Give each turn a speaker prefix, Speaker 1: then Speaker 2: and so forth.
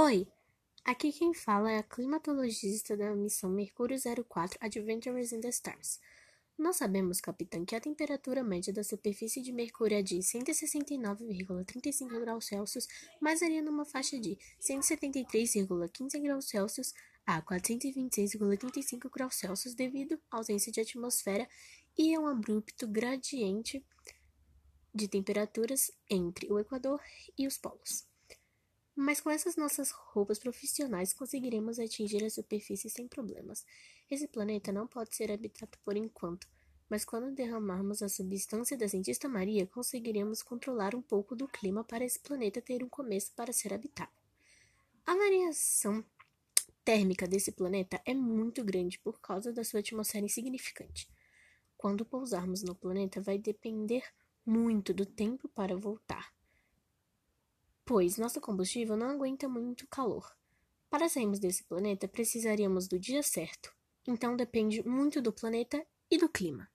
Speaker 1: Oi, aqui quem fala é a climatologista da missão Mercúrio 04 Adventures in the Stars. Nós sabemos, capitã, que a temperatura média da superfície de Mercúrio é de 169,35 graus Celsius, mas varia numa faixa de 173,15 graus Celsius a 426,35 graus Celsius devido à ausência de atmosfera e a um abrupto gradiente de temperaturas entre o Equador e os polos. Mas com essas nossas roupas profissionais conseguiremos atingir a superfície sem problemas. Esse planeta não pode ser habitado por enquanto, mas quando derramarmos a substância da cientista Maria, conseguiremos controlar um pouco do clima para esse planeta ter um começo para ser habitado. A variação térmica desse planeta é muito grande por causa da sua atmosfera insignificante. Quando pousarmos no planeta, vai depender muito do tempo para voltar pois nosso combustível não aguenta muito calor. Para sairmos desse planeta, precisaríamos do dia certo, então depende muito do planeta e do clima.